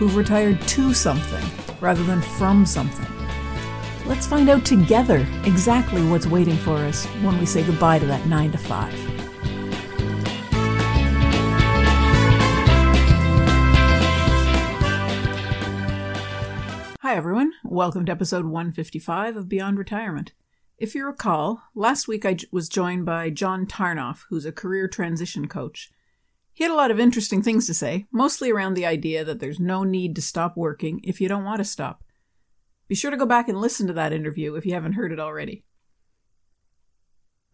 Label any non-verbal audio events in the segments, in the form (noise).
who've retired to something rather than from something. Let's find out together exactly what's waiting for us when we say goodbye to that 9 to 5. Hi, everyone. Welcome to episode 155 of Beyond Retirement. If you recall, last week I was joined by John Tarnoff, who's a career transition coach. He had a lot of interesting things to say, mostly around the idea that there's no need to stop working if you don't want to stop. Be sure to go back and listen to that interview if you haven't heard it already.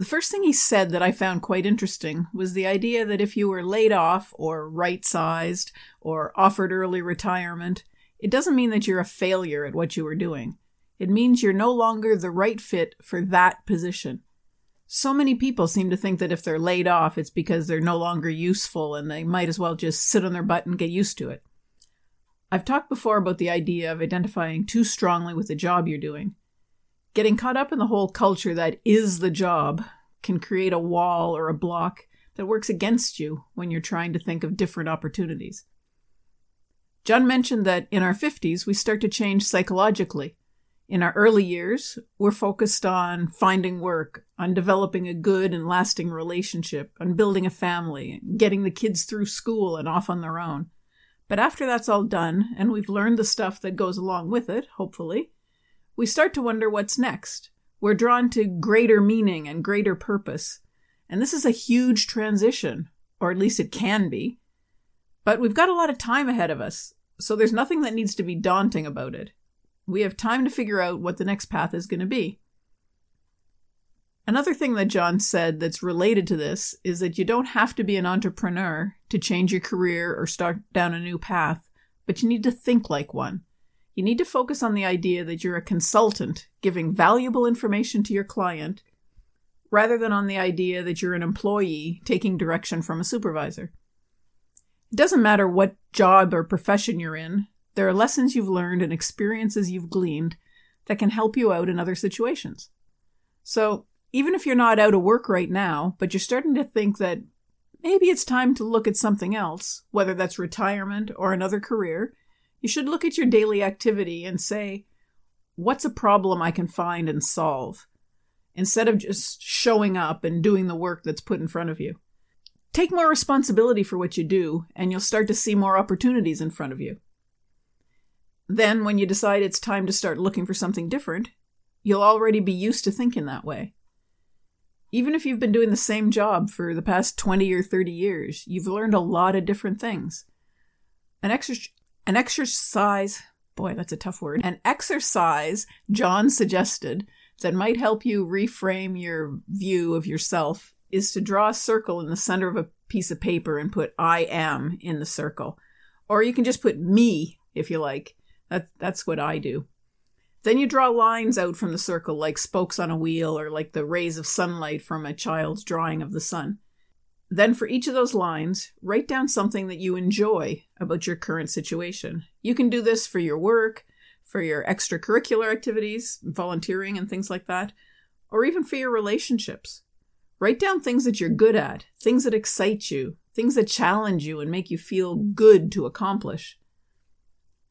The first thing he said that I found quite interesting was the idea that if you were laid off or right sized or offered early retirement, it doesn't mean that you're a failure at what you were doing. It means you're no longer the right fit for that position. So many people seem to think that if they're laid off, it's because they're no longer useful and they might as well just sit on their butt and get used to it. I've talked before about the idea of identifying too strongly with the job you're doing. Getting caught up in the whole culture that is the job can create a wall or a block that works against you when you're trying to think of different opportunities. John mentioned that in our 50s, we start to change psychologically in our early years, we're focused on finding work, on developing a good and lasting relationship, on building a family, getting the kids through school and off on their own. But after that's all done, and we've learned the stuff that goes along with it, hopefully, we start to wonder what's next. We're drawn to greater meaning and greater purpose. And this is a huge transition, or at least it can be. But we've got a lot of time ahead of us, so there's nothing that needs to be daunting about it. We have time to figure out what the next path is going to be. Another thing that John said that's related to this is that you don't have to be an entrepreneur to change your career or start down a new path, but you need to think like one. You need to focus on the idea that you're a consultant giving valuable information to your client rather than on the idea that you're an employee taking direction from a supervisor. It doesn't matter what job or profession you're in, there are lessons you've learned and experiences you've gleaned that can help you out in other situations. So, even if you're not out of work right now, but you're starting to think that maybe it's time to look at something else, whether that's retirement or another career, you should look at your daily activity and say, what's a problem I can find and solve? Instead of just showing up and doing the work that's put in front of you. Take more responsibility for what you do, and you'll start to see more opportunities in front of you. Then, when you decide it's time to start looking for something different, you'll already be used to thinking that way. Even if you've been doing the same job for the past 20 or 30 years, you've learned a lot of different things. An, exer- an exercise, boy, that's a tough word, an exercise John suggested that might help you reframe your view of yourself is to draw a circle in the center of a piece of paper and put I am in the circle. Or you can just put me if you like. That, that's what I do. Then you draw lines out from the circle like spokes on a wheel or like the rays of sunlight from a child's drawing of the sun. Then, for each of those lines, write down something that you enjoy about your current situation. You can do this for your work, for your extracurricular activities, volunteering, and things like that, or even for your relationships. Write down things that you're good at, things that excite you, things that challenge you and make you feel good to accomplish.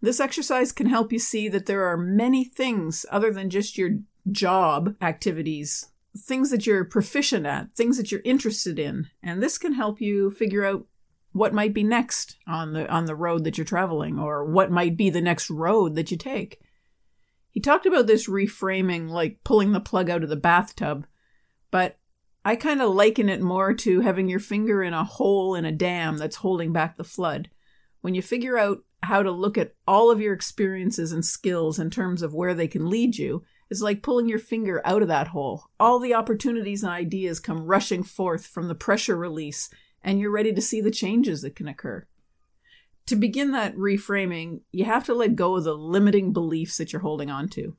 This exercise can help you see that there are many things other than just your job activities, things that you're proficient at, things that you're interested in, and this can help you figure out what might be next on the on the road that you're traveling or what might be the next road that you take. He talked about this reframing like pulling the plug out of the bathtub, but I kind of liken it more to having your finger in a hole in a dam that's holding back the flood. When you figure out how to look at all of your experiences and skills in terms of where they can lead you is like pulling your finger out of that hole. All the opportunities and ideas come rushing forth from the pressure release, and you're ready to see the changes that can occur. to begin that reframing, you have to let go of the limiting beliefs that you're holding on to.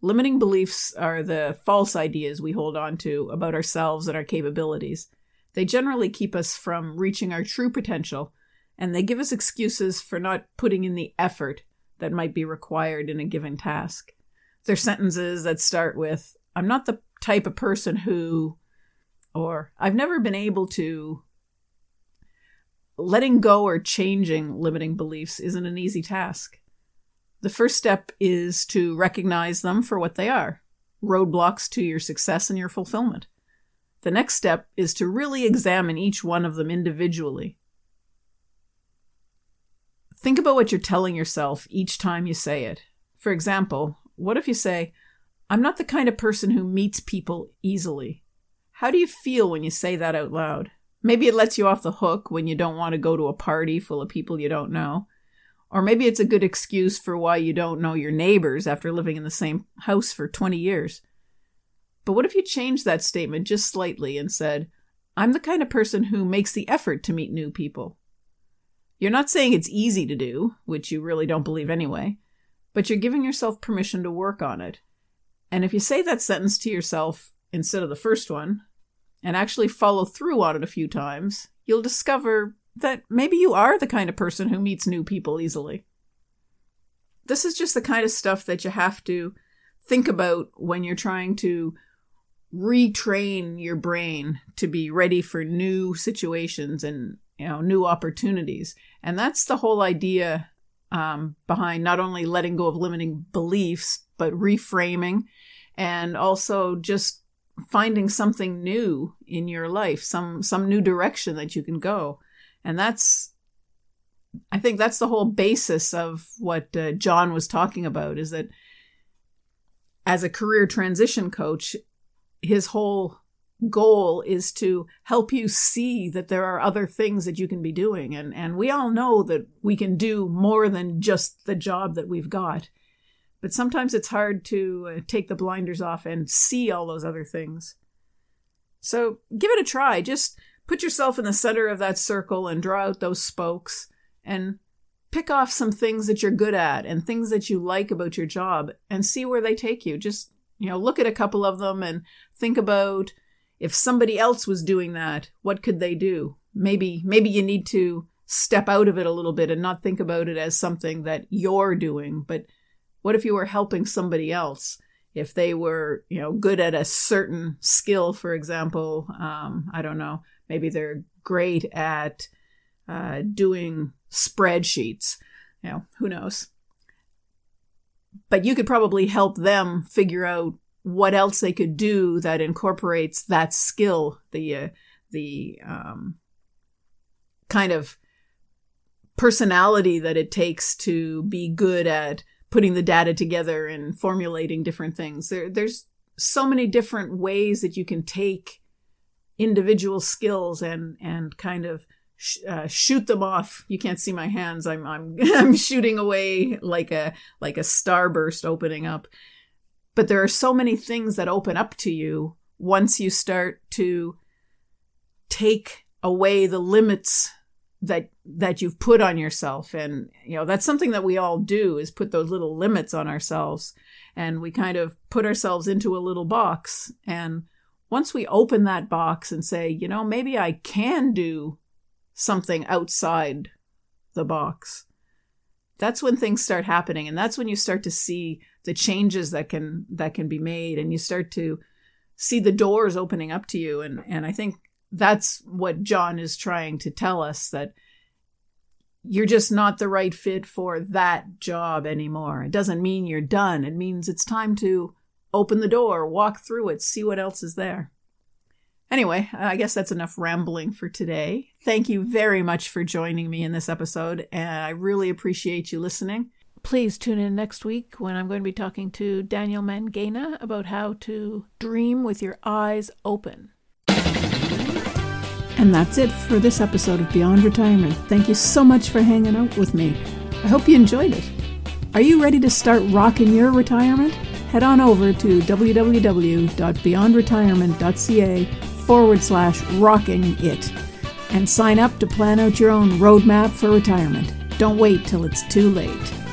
Limiting beliefs are the false ideas we hold on to about ourselves and our capabilities. They generally keep us from reaching our true potential, and they give us excuses for not putting in the effort that might be required in a given task. They're sentences that start with, I'm not the type of person who, or I've never been able to. Letting go or changing limiting beliefs isn't an easy task. The first step is to recognize them for what they are roadblocks to your success and your fulfillment. The next step is to really examine each one of them individually. Think about what you're telling yourself each time you say it. For example, what if you say, I'm not the kind of person who meets people easily? How do you feel when you say that out loud? Maybe it lets you off the hook when you don't want to go to a party full of people you don't know. Or maybe it's a good excuse for why you don't know your neighbors after living in the same house for 20 years. But what if you changed that statement just slightly and said, I'm the kind of person who makes the effort to meet new people? You're not saying it's easy to do, which you really don't believe anyway, but you're giving yourself permission to work on it. And if you say that sentence to yourself instead of the first one, and actually follow through on it a few times, you'll discover that maybe you are the kind of person who meets new people easily. This is just the kind of stuff that you have to think about when you're trying to retrain your brain to be ready for new situations and you know new opportunities. And that's the whole idea um, behind not only letting go of limiting beliefs but reframing and also just finding something new in your life some some new direction that you can go. And that's i think that's the whole basis of what uh, john was talking about is that as a career transition coach his whole goal is to help you see that there are other things that you can be doing. And and we all know that we can do more than just the job that we've got. But sometimes it's hard to uh, take the blinders off and see all those other things. So give it a try. Just put yourself in the center of that circle and draw out those spokes and pick off some things that you're good at and things that you like about your job and see where they take you. Just, you know, look at a couple of them and think about if somebody else was doing that, what could they do? Maybe maybe you need to step out of it a little bit and not think about it as something that you're doing, but what if you were helping somebody else? If they were, you know, good at a certain skill, for example, um, I don't know, Maybe they're great at uh, doing spreadsheets. You know, who knows? But you could probably help them figure out what else they could do that incorporates that skill, the uh, the um, kind of personality that it takes to be good at putting the data together and formulating different things. There, there's so many different ways that you can take individual skills and and kind of sh- uh, shoot them off. You can't see my hands. I'm I'm (laughs) I'm shooting away like a like a starburst opening up. But there are so many things that open up to you once you start to take away the limits that that you've put on yourself. And you know that's something that we all do is put those little limits on ourselves. And we kind of put ourselves into a little box. And once we open that box and say, you know, maybe I can do something outside the box, that's when things start happening and that's when you start to see the changes that can that can be made and you start to see the doors opening up to you and and I think that's what John is trying to tell us that you're just not the right fit for that job anymore. It doesn't mean you're done. It means it's time to open the door, walk through it, see what else is there. Anyway, I guess that's enough rambling for today. Thank you very much for joining me in this episode, and I really appreciate you listening. Please tune in next week when I'm going to be talking to Daniel Mangena about how to dream with your eyes open. And that's it for this episode of Beyond Retirement. Thank you so much for hanging out with me. I hope you enjoyed it. Are you ready to start rocking your retirement? Head on over to www.beyondretirement.ca forward slash rocking it and sign up to plan out your own roadmap for retirement. Don't wait till it's too late.